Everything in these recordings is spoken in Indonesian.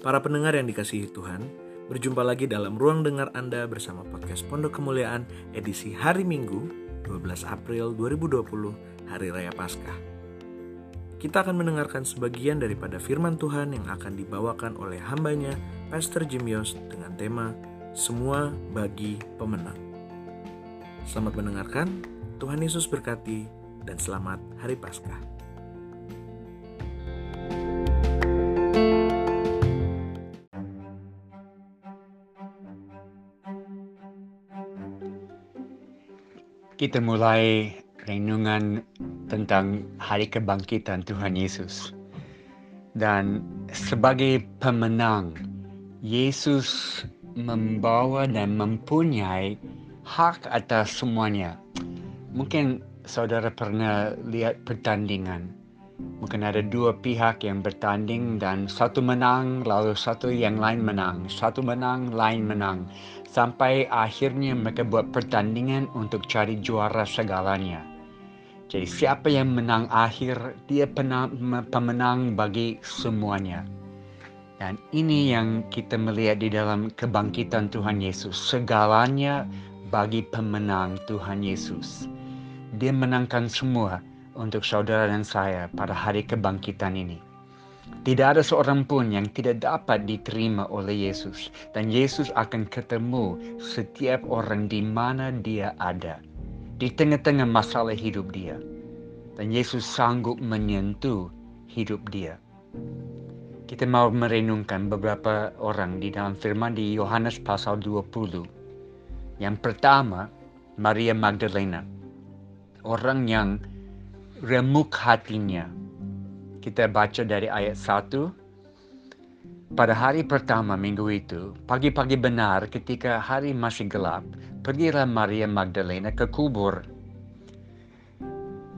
Para pendengar yang dikasihi Tuhan, berjumpa lagi dalam ruang dengar Anda bersama podcast Pondok Kemuliaan edisi hari Minggu 12 April 2020, Hari Raya Paskah. Kita akan mendengarkan sebagian daripada firman Tuhan yang akan dibawakan oleh hambanya, Pastor Jim Yos dengan tema Semua Bagi Pemenang. Selamat mendengarkan, Tuhan Yesus berkati, dan selamat Hari Paskah. Kita mulai renungan tentang hari kebangkitan Tuhan Yesus. Dan sebagai pemenang, Yesus membawa dan mempunyai hak atas semuanya. Mungkin saudara pernah lihat pertandingan. Mungkin ada dua pihak yang bertanding dan satu menang lalu satu yang lain menang. Satu menang, lain menang sampai akhirnya mereka buat pertandingan untuk cari juara segalanya. Jadi siapa yang menang akhir, dia pemenang bagi semuanya. Dan ini yang kita melihat di dalam kebangkitan Tuhan Yesus. Segalanya bagi pemenang Tuhan Yesus. Dia menangkan semua untuk saudara dan saya pada hari kebangkitan ini. Tidak ada seorang pun yang tidak dapat diterima oleh Yesus. Dan Yesus akan ketemu setiap orang di mana dia ada. Di tengah-tengah masalah hidup dia. Dan Yesus sanggup menyentuh hidup dia. Kita mau merenungkan beberapa orang di dalam firman di Yohanes pasal 20. Yang pertama, Maria Magdalena. Orang yang remuk hatinya kita baca dari ayat 1. Pada hari pertama minggu itu, pagi-pagi benar ketika hari masih gelap, pergilah Maria Magdalena ke kubur.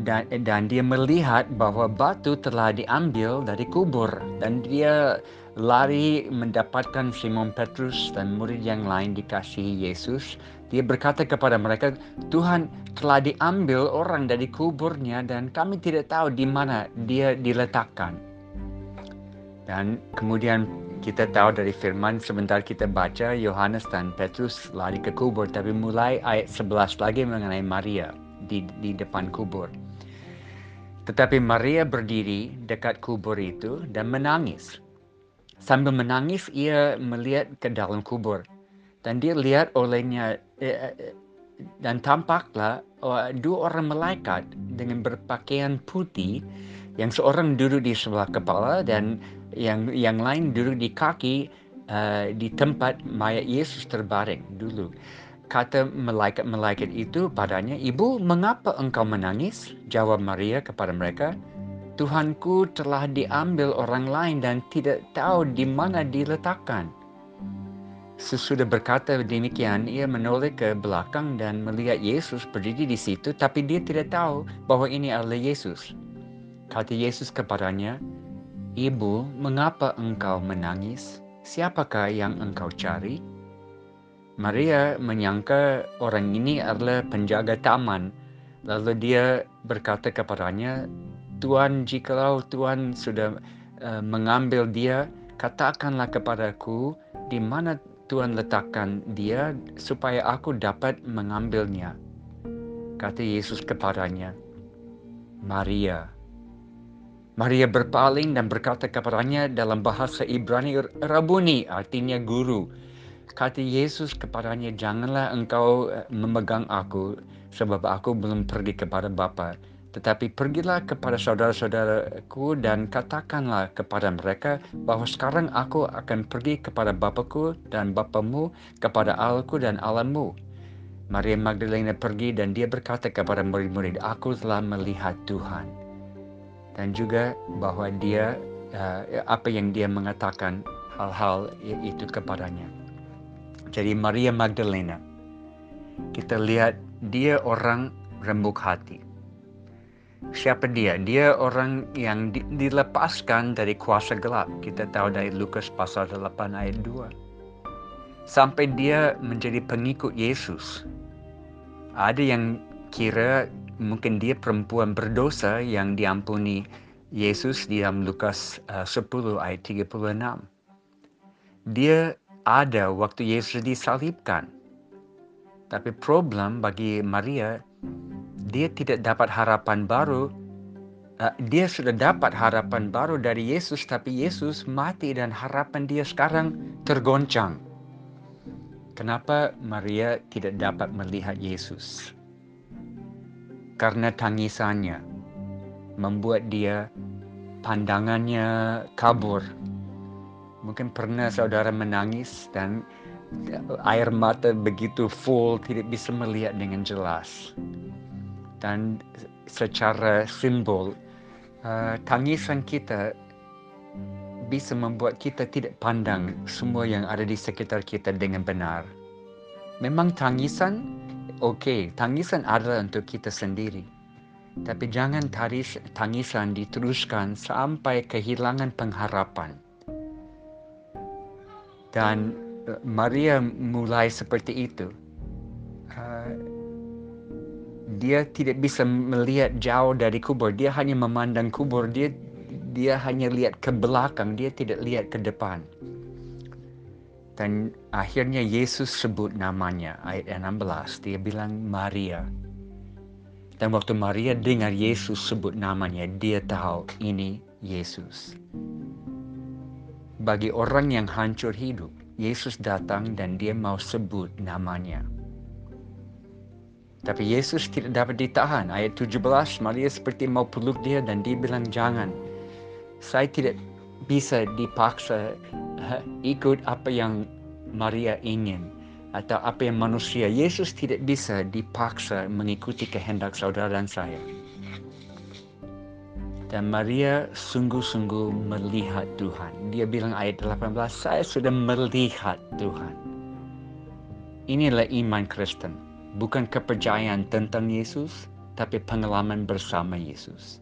Dan, dan dia melihat bahwa batu telah diambil dari kubur. Dan dia lari mendapatkan Simon Petrus dan murid yang lain dikasihi Yesus dia berkata kepada mereka, Tuhan telah diambil orang dari kuburnya dan kami tidak tahu di mana dia diletakkan. Dan kemudian kita tahu dari firman sebentar kita baca Yohanes dan Petrus lari ke kubur tapi mulai ayat 11 lagi mengenai Maria di, di depan kubur. Tetapi Maria berdiri dekat kubur itu dan menangis. Sambil menangis ia melihat ke dalam kubur dan dia lihat olehnya eh, eh, dan tampaklah oh, dua orang malaikat dengan berpakaian putih yang seorang duduk di sebelah kepala dan yang yang lain duduk di kaki uh, di tempat mayat Yesus terbaring dulu. Kata malaikat-malaikat itu padanya, Ibu, mengapa engkau menangis? Jawab Maria kepada mereka, Tuhanku telah diambil orang lain dan tidak tahu di mana diletakkan. Sesudah berkata demikian, ia menoleh ke belakang dan melihat Yesus berdiri di situ, tapi dia tidak tahu bahwa ini adalah Yesus. Kata Yesus kepadanya, Ibu, mengapa engkau menangis? Siapakah yang engkau cari? Maria menyangka orang ini adalah penjaga taman. Lalu dia berkata kepadanya, Tuhan, jikalau Tuhan sudah uh, mengambil dia, katakanlah kepadaku di mana Tuhan letakkan dia supaya aku dapat mengambilnya. Kata Yesus kepadanya, Maria. Maria berpaling dan berkata kepadanya dalam bahasa Ibrani, Rabuni, artinya guru. Kata Yesus kepadanya, janganlah engkau eh, memegang aku, sebab aku belum pergi kepada Bapa tetapi pergilah kepada saudara-saudaraku dan katakanlah kepada mereka bahwa sekarang aku akan pergi kepada Bapakku dan Bapamu, kepada Allahku dan Allahmu. Maria Magdalena pergi dan dia berkata kepada murid-murid, Aku telah melihat Tuhan. Dan juga bahwa dia, uh, apa yang dia mengatakan, hal-hal itu kepadanya. Jadi Maria Magdalena, kita lihat dia orang rembuk hati Siapa dia? Dia orang yang di, dilepaskan dari kuasa gelap. Kita tahu dari Lukas pasal 8 ayat 2. Sampai dia menjadi pengikut Yesus. Ada yang kira mungkin dia perempuan berdosa yang diampuni Yesus di dalam Lukas uh, 10 ayat 36. Dia ada waktu Yesus disalibkan. Tapi problem bagi Maria, dia tidak dapat harapan baru. Uh, dia sudah dapat harapan baru dari Yesus, tapi Yesus mati dan harapan dia sekarang tergoncang. Kenapa Maria tidak dapat melihat Yesus? Karena tangisannya membuat dia pandangannya kabur Mungkin pernah saudara menangis dan air mata begitu full tidak bisa melihat dengan jelas. Dan secara simbol, uh, tangisan kita bisa membuat kita tidak pandang semua yang ada di sekitar kita dengan benar. Memang tangisan, oke, okay, tangisan adalah untuk kita sendiri. Tapi jangan taris, tangisan diteruskan sampai kehilangan pengharapan. Dan uh, Maria mulai seperti itu. Uh, dia tidak bisa melihat jauh dari kubur. Dia hanya memandang kubur. Dia dia hanya lihat ke belakang. Dia tidak lihat ke depan. Dan akhirnya Yesus sebut namanya ayat 16. Dia bilang Maria. Dan waktu Maria dengar Yesus sebut namanya, dia tahu ini Yesus bagi orang yang hancur hidup, Yesus datang dan dia mau sebut namanya. Tapi Yesus tidak dapat ditahan. Ayat 17, Maria seperti mau peluk dia dan dia bilang jangan. Saya tidak bisa dipaksa ikut apa yang Maria ingin atau apa yang manusia. Yesus tidak bisa dipaksa mengikuti kehendak saudara dan saya. Dan Maria sungguh-sungguh melihat Tuhan. Dia bilang ayat 18, saya sudah melihat Tuhan. Inilah iman Kristen. Bukan kepercayaan tentang Yesus, tapi pengalaman bersama Yesus.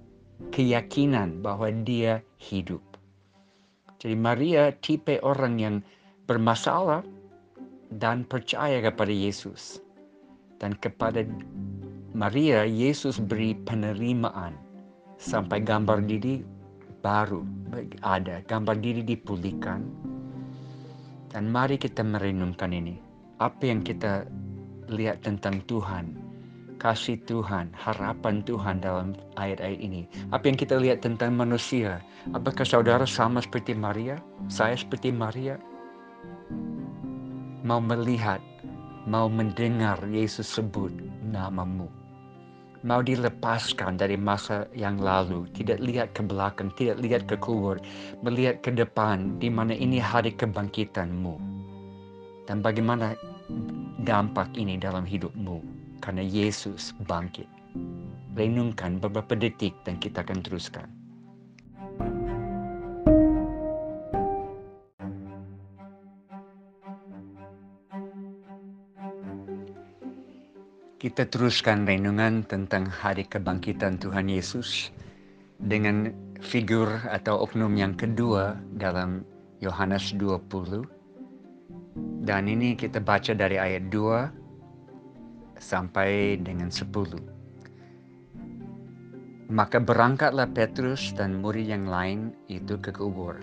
Keyakinan bahwa dia hidup. Jadi Maria tipe orang yang bermasalah dan percaya kepada Yesus. Dan kepada Maria, Yesus beri penerimaan sampai gambar diri baru ada, gambar diri dipulihkan. Dan mari kita merenungkan ini. Apa yang kita lihat tentang Tuhan, kasih Tuhan, harapan Tuhan dalam ayat-ayat ini. Apa yang kita lihat tentang manusia? Apakah saudara sama seperti Maria? Saya seperti Maria? Mau melihat, mau mendengar Yesus sebut namamu mau dilepaskan dari masa yang lalu, tidak lihat ke belakang, tidak lihat ke kubur, melihat ke depan, di mana ini hari kebangkitanmu. Dan bagaimana dampak ini dalam hidupmu, karena Yesus bangkit. Renungkan beberapa detik dan kita akan teruskan. Kita teruskan renungan tentang hari kebangkitan Tuhan Yesus dengan figur atau oknum yang kedua dalam Yohanes 20. Dan ini kita baca dari ayat 2 sampai dengan 10. Maka berangkatlah Petrus dan murid yang lain itu ke kubur.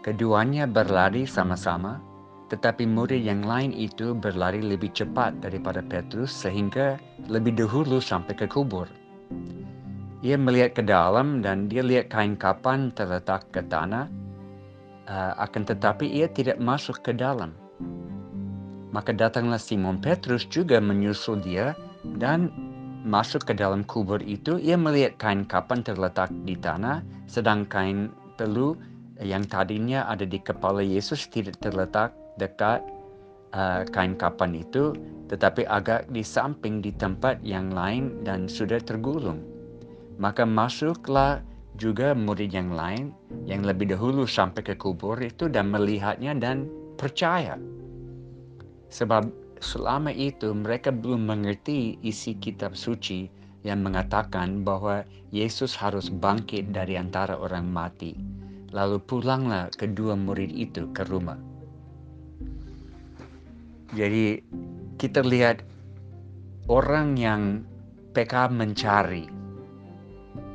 Keduanya berlari sama-sama tetapi murid yang lain itu berlari lebih cepat daripada Petrus sehingga lebih dahulu sampai ke kubur. Ia melihat ke dalam dan dia lihat kain kapan terletak ke tanah, uh, akan tetapi ia tidak masuk ke dalam. Maka datanglah Simon Petrus juga menyusul dia dan masuk ke dalam kubur itu. Ia melihat kain kapan terletak di tanah, sedang kain telu yang tadinya ada di kepala Yesus tidak terletak dekat uh, kain kapan itu, tetapi agak di samping di tempat yang lain dan sudah tergulung. Maka masuklah juga murid yang lain yang lebih dahulu sampai ke kubur itu dan melihatnya dan percaya. Sebab selama itu mereka belum mengerti isi kitab suci yang mengatakan bahwa Yesus harus bangkit dari antara orang mati. Lalu pulanglah kedua murid itu ke rumah. Jadi kita lihat orang yang PK mencari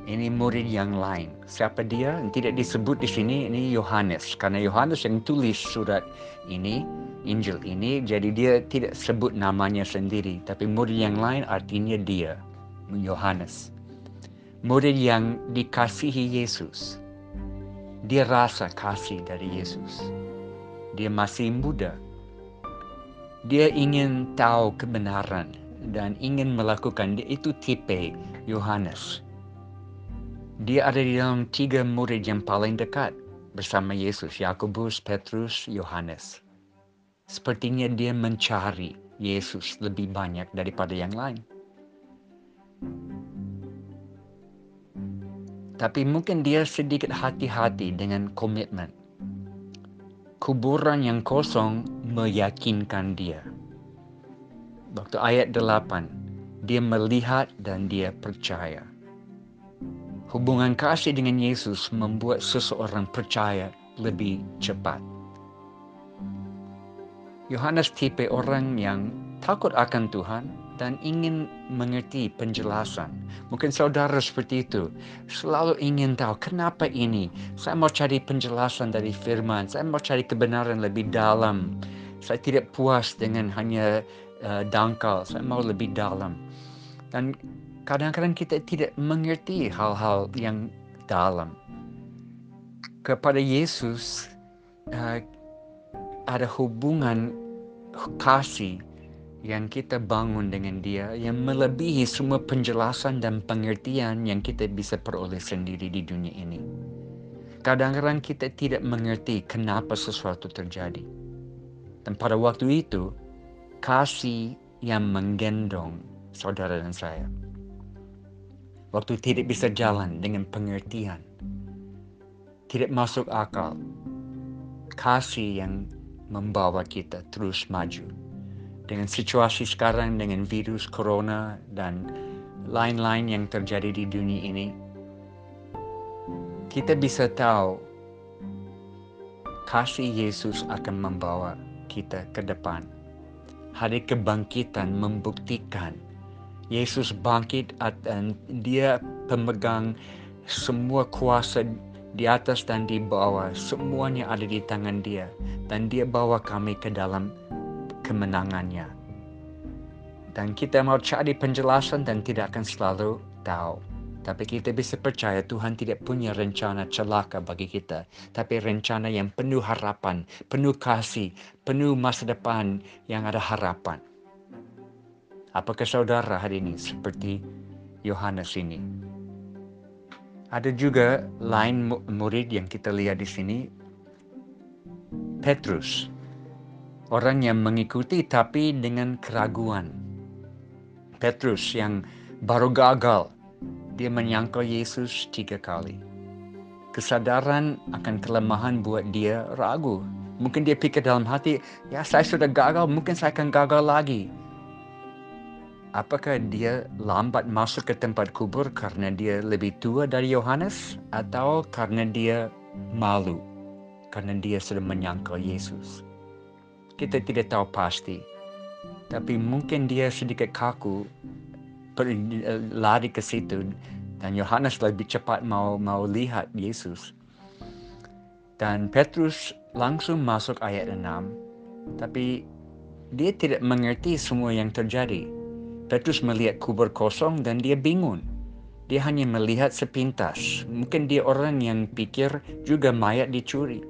Ini murid yang lain. Siapa dia? Tidak disebut di sini. Ini Yohanes. Karena Yohanes yang tulis surat ini, Injil ini, jadi dia tidak sebut namanya sendiri. Tapi murid yang lain artinya dia, Yohanes. Murid yang dikasihi Yesus. Dia rasa kasih dari Yesus. Dia masih muda. Dia ingin tahu kebenaran dan ingin melakukan. Itu tipe Yohanes dia ada di dalam tiga murid yang paling dekat bersama Yesus, Yakobus, Petrus, Yohanes. Sepertinya dia mencari Yesus lebih banyak daripada yang lain. Tapi mungkin dia sedikit hati-hati dengan komitmen. Kuburan yang kosong meyakinkan dia. Waktu ayat 8, dia melihat dan dia percaya. Hubungan kasih dengan Yesus membuat seseorang percaya lebih cepat. Yohanes tipe orang yang takut akan Tuhan dan ingin mengerti penjelasan. Mungkin saudara seperti itu, selalu ingin tahu kenapa ini. Saya mau cari penjelasan dari firman, saya mau cari kebenaran lebih dalam. Saya tidak puas dengan hanya uh, dangkal, saya mau lebih dalam. Dan kadang-kadang kita tidak mengerti hal-hal yang dalam. Kepada Yesus uh, ada hubungan kasih yang kita bangun dengan dia yang melebihi semua penjelasan dan pengertian yang kita bisa peroleh sendiri di dunia ini. Kadang-kadang kita tidak mengerti kenapa sesuatu terjadi. Dan pada waktu itu, kasih yang menggendong saudara dan saya waktu tidak bisa jalan dengan pengertian, tidak masuk akal, kasih yang membawa kita terus maju. Dengan situasi sekarang, dengan virus corona dan lain-lain yang terjadi di dunia ini, kita bisa tahu kasih Yesus akan membawa kita ke depan. Hari kebangkitan membuktikan Yesus bangkit dan dia pemegang semua kuasa di atas dan di bawah. Semuanya ada di tangan dia. Dan dia bawa kami ke dalam kemenangannya. Dan kita mau cari penjelasan dan tidak akan selalu tahu. Tapi kita bisa percaya Tuhan tidak punya rencana celaka bagi kita. Tapi rencana yang penuh harapan, penuh kasih, penuh masa depan yang ada harapan. Apakah saudara hari ini seperti Yohanes ini? Ada juga lain murid yang kita lihat di sini, Petrus. Orang yang mengikuti tapi dengan keraguan. Petrus yang baru gagal, dia menyangkal Yesus tiga kali. Kesadaran akan kelemahan buat dia ragu. Mungkin dia pikir dalam hati, ya saya sudah gagal, mungkin saya akan gagal lagi apakah dia lambat masuk ke tempat kubur karena dia lebih tua dari Yohanes atau karena dia malu karena dia sudah menyangkal Yesus. Kita tidak tahu pasti, tapi mungkin dia sedikit kaku lari ke situ dan Yohanes lebih cepat mau mau lihat Yesus. Dan Petrus langsung masuk ayat 6, tapi dia tidak mengerti semua yang terjadi Petrus melihat kubur kosong dan dia bingung. Dia hanya melihat sepintas. Mungkin dia orang yang pikir juga mayat dicuri.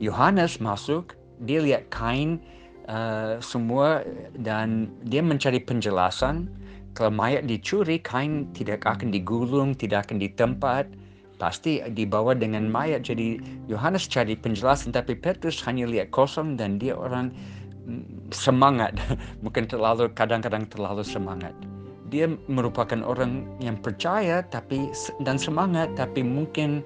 Yohanes masuk, dia lihat kain uh, semua dan dia mencari penjelasan. Kalau mayat dicuri, kain tidak akan digulung, tidak akan ditempat. Pasti dibawa dengan mayat. Jadi Yohanes cari penjelasan, tapi Petrus hanya lihat kosong dan dia orang semangat, mungkin terlalu kadang-kadang terlalu semangat. Dia merupakan orang yang percaya tapi dan semangat tapi mungkin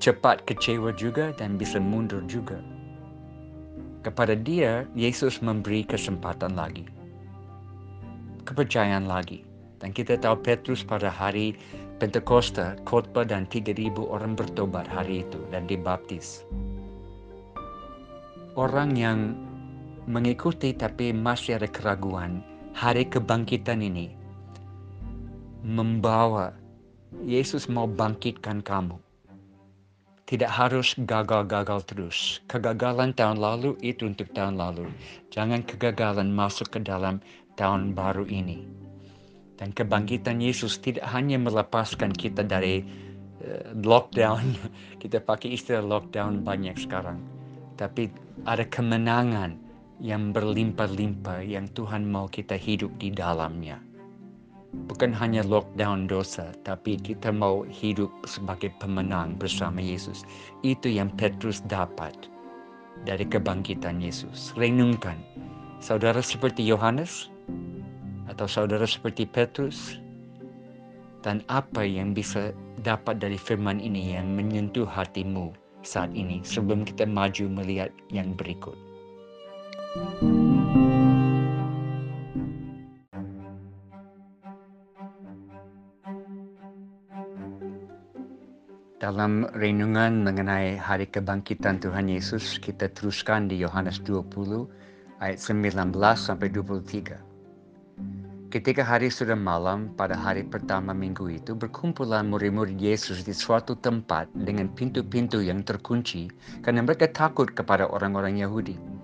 cepat kecewa juga dan bisa mundur juga. Kepada dia, Yesus memberi kesempatan lagi. Kepercayaan lagi. Dan kita tahu Petrus pada hari Pentakosta, khotbah dan 3000 orang bertobat hari itu dan dibaptis. Orang yang mengikuti tapi masih ada keraguan, hari kebangkitan ini membawa Yesus mau bangkitkan kamu. Tidak harus gagal-gagal terus. Kegagalan tahun lalu itu untuk tahun lalu. Jangan kegagalan masuk ke dalam tahun baru ini. Dan kebangkitan Yesus tidak hanya melepaskan kita dari uh, lockdown. Kita pakai istilah lockdown banyak sekarang. Tapi ada kemenangan yang berlimpah-limpah yang Tuhan mau kita hidup di dalamnya bukan hanya lockdown dosa, tapi kita mau hidup sebagai pemenang bersama Yesus. Itu yang Petrus dapat dari kebangkitan Yesus. Renungkan, saudara seperti Yohanes atau saudara seperti Petrus, dan apa yang bisa dapat dari firman ini yang menyentuh hatimu saat ini sebelum kita maju melihat yang berikut. Dalam renungan mengenai hari kebangkitan Tuhan Yesus, kita teruskan di Yohanes 20 ayat 19 sampai 23. Ketika hari sudah malam pada hari pertama minggu itu, berkumpulan murid-murid Yesus di suatu tempat dengan pintu-pintu yang terkunci karena mereka takut kepada orang-orang Yahudi.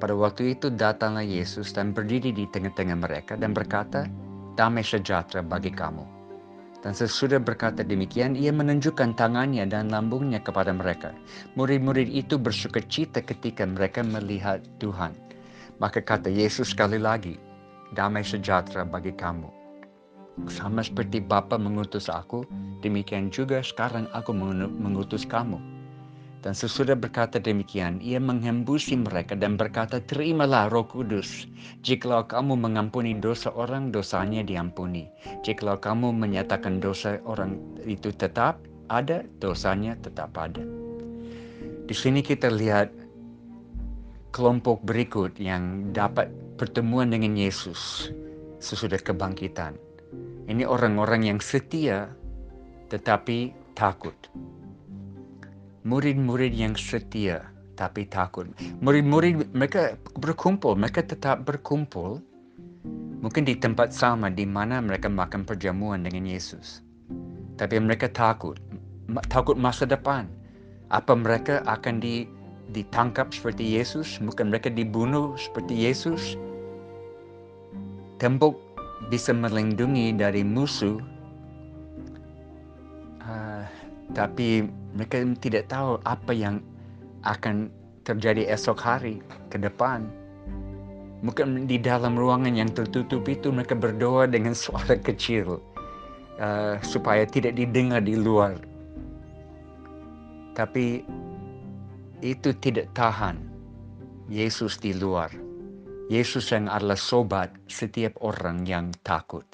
Pada waktu itu datanglah Yesus dan berdiri di tengah-tengah mereka dan berkata, Damai sejahtera bagi kamu. Dan sesudah berkata demikian, ia menunjukkan tangannya dan lambungnya kepada mereka. Murid-murid itu bersuka cita ketika mereka melihat Tuhan. Maka kata Yesus sekali lagi, damai sejahtera bagi kamu. Sama seperti Bapa mengutus aku, demikian juga sekarang aku mengutus kamu. Dan sesudah berkata demikian, ia menghembusi mereka dan berkata, Terimalah roh kudus. Jikalau kamu mengampuni dosa orang, dosanya diampuni. Jikalau kamu menyatakan dosa orang itu tetap ada, dosanya tetap ada. Di sini kita lihat kelompok berikut yang dapat pertemuan dengan Yesus sesudah kebangkitan. Ini orang-orang yang setia tetapi takut murid-murid yang setia tapi takut. Murid-murid mereka berkumpul, mereka tetap berkumpul. Mungkin di tempat sama di mana mereka makan perjamuan dengan Yesus. Tapi mereka takut, takut masa depan. Apa mereka akan di, ditangkap seperti Yesus? Mungkin mereka dibunuh seperti Yesus? Tembok bisa melindungi dari musuh, uh, tapi mereka tidak tahu apa yang akan terjadi esok hari ke depan. Mungkin di dalam ruangan yang tertutup itu mereka berdoa dengan suara kecil uh, supaya tidak didengar di luar. Tapi itu tidak tahan Yesus di luar. Yesus yang adalah sobat setiap orang yang takut.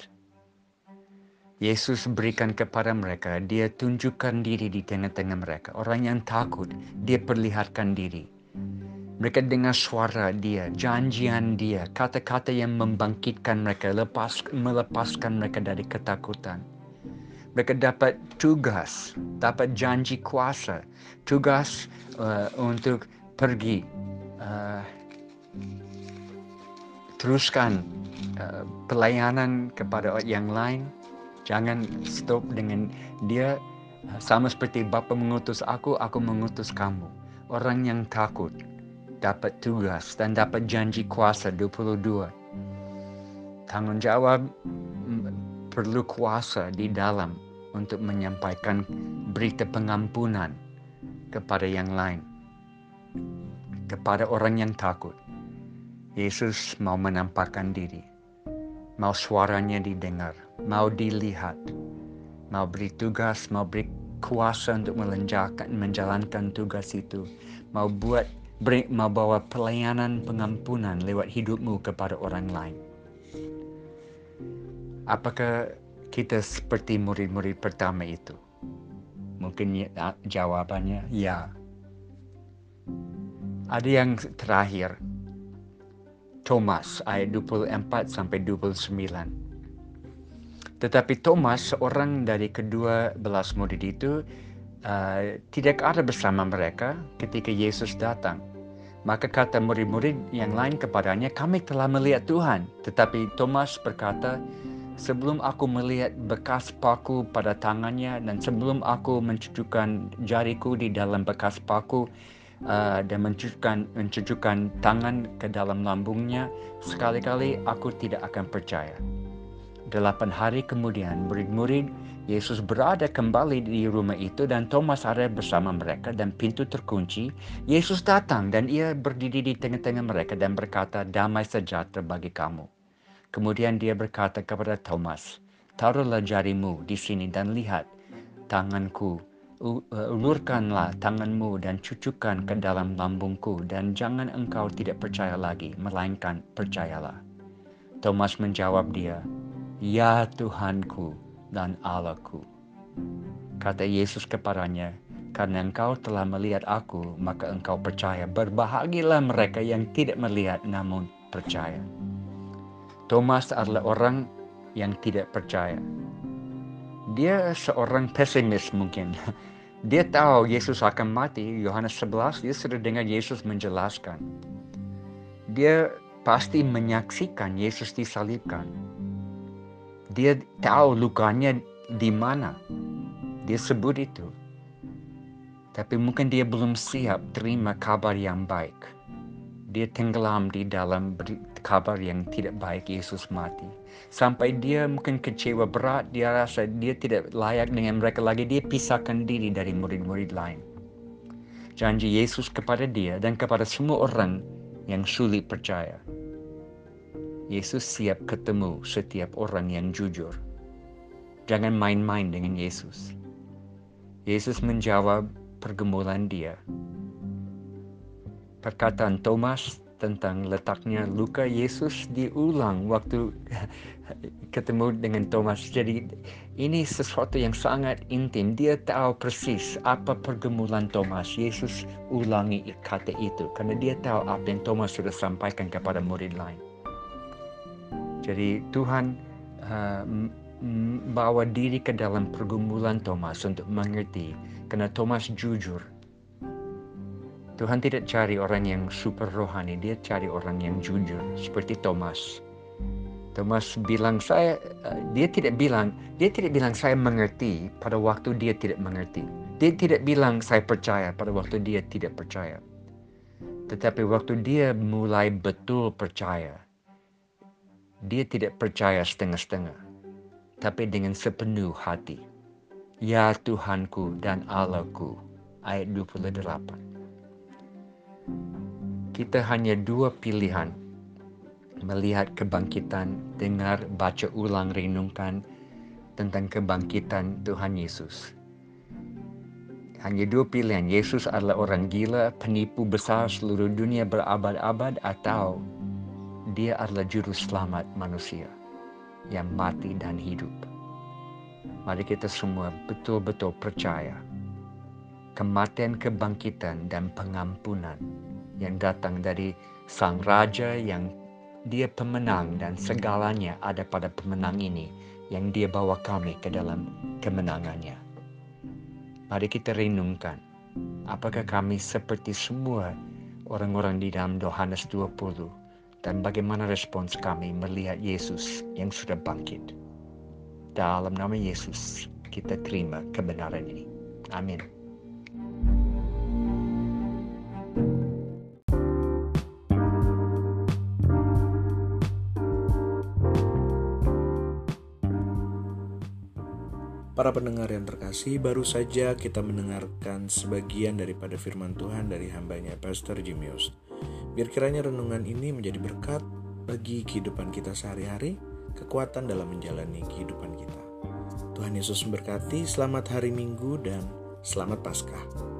Yesus berikan kepada mereka, dia tunjukkan diri di tengah-tengah mereka. Orang yang takut, dia perlihatkan diri. Mereka dengar suara dia, janjian dia, kata-kata yang membangkitkan mereka, lepas, melepaskan mereka dari ketakutan. Mereka dapat tugas, dapat janji kuasa, tugas uh, untuk pergi, uh, teruskan uh, pelayanan kepada yang lain, Jangan stop dengan dia sama seperti Bapa mengutus aku, aku mengutus kamu. Orang yang takut dapat tugas dan dapat janji kuasa 22. Tanggung jawab perlu kuasa di dalam untuk menyampaikan berita pengampunan kepada yang lain. Kepada orang yang takut. Yesus mau menampakkan diri. Mau suaranya didengar mau dilihat, mau beri tugas, mau beri kuasa untuk menjalankan, menjalankan tugas itu, mau buat beri, mau bawa pelayanan pengampunan lewat hidupmu kepada orang lain. Apakah kita seperti murid-murid pertama itu? Mungkin ya, jawabannya ya. Ada yang terakhir, Thomas ayat 24 sampai 29. Tetapi Thomas, seorang dari kedua belas murid itu, uh, tidak ada bersama mereka ketika Yesus datang. Maka kata murid-murid yang lain kepadanya, kami telah melihat Tuhan. Tetapi Thomas berkata, sebelum aku melihat bekas paku pada tangannya dan sebelum aku mencucukkan jariku di dalam bekas paku uh, dan mencucukkan, mencucukkan tangan ke dalam lambungnya, sekali-kali aku tidak akan percaya. Delapan hari kemudian, murid-murid Yesus berada kembali di rumah itu dan Thomas ada bersama mereka dan pintu terkunci. Yesus datang dan ia berdiri di tengah-tengah mereka dan berkata, damai sejahtera bagi kamu. Kemudian dia berkata kepada Thomas, taruhlah jarimu di sini dan lihat tanganku. Ulurkanlah tanganmu dan cucukkan ke dalam lambungku dan jangan engkau tidak percaya lagi, melainkan percayalah. Thomas menjawab dia, Ya Tuhanku dan Allahku. Kata Yesus kepadanya, karena engkau telah melihat aku, maka engkau percaya. Berbahagilah mereka yang tidak melihat namun percaya. Thomas adalah orang yang tidak percaya. Dia seorang pesimis mungkin. Dia tahu Yesus akan mati. Yohanes 11 dia sudah dengar Yesus menjelaskan. Dia pasti menyaksikan Yesus disalibkan dia tahu lukanya di mana. Dia sebut itu. Tapi mungkin dia belum siap terima kabar yang baik. Dia tenggelam di dalam kabar yang tidak baik Yesus mati. Sampai dia mungkin kecewa berat, dia rasa dia tidak layak dengan mereka lagi. Dia pisahkan diri dari murid-murid lain. Janji Yesus kepada dia dan kepada semua orang yang sulit percaya. Yesus siap ketemu setiap orang yang jujur. Jangan main-main dengan Yesus. Yesus menjawab pergumulan dia. Perkataan Thomas tentang letaknya luka Yesus diulang waktu ketemu dengan Thomas. Jadi ini sesuatu yang sangat intim. Dia tahu persis apa pergumulan Thomas. Yesus ulangi kata itu karena dia tahu apa yang Thomas sudah sampaikan kepada murid lain. Jadi Tuhan uh, bawa diri ke dalam pergumulan Thomas untuk mengerti karena Thomas jujur. Tuhan tidak cari orang yang super rohani, dia cari orang yang jujur seperti Thomas. Thomas bilang saya uh, dia tidak bilang dia tidak bilang saya mengerti pada waktu dia tidak mengerti. Dia tidak bilang saya percaya pada waktu dia tidak percaya. Tetapi waktu dia mulai betul percaya, dia tidak percaya setengah-setengah, tapi dengan sepenuh hati. Ya Tuhanku dan Allahku. Ayat 28. Kita hanya dua pilihan. Melihat kebangkitan, dengar, baca ulang, renungkan tentang kebangkitan Tuhan Yesus. Hanya dua pilihan. Yesus adalah orang gila, penipu besar seluruh dunia berabad-abad atau dia adalah juru selamat manusia yang mati dan hidup. Mari kita semua betul-betul percaya kematian, kebangkitan, dan pengampunan yang datang dari Sang Raja yang dia pemenang dan segalanya ada pada pemenang ini yang dia bawa kami ke dalam kemenangannya. Mari kita renungkan, apakah kami seperti semua orang-orang di dalam Yohanes 20 dan bagaimana respons kami melihat Yesus yang sudah bangkit. Dalam nama Yesus, kita terima kebenaran ini. Amin. Para pendengar yang terkasih, baru saja kita mendengarkan sebagian daripada firman Tuhan dari hambanya Pastor Jimius. Biar kiranya renungan ini menjadi berkat bagi kehidupan kita sehari-hari, kekuatan dalam menjalani kehidupan kita. Tuhan Yesus memberkati, selamat hari Minggu dan selamat Paskah.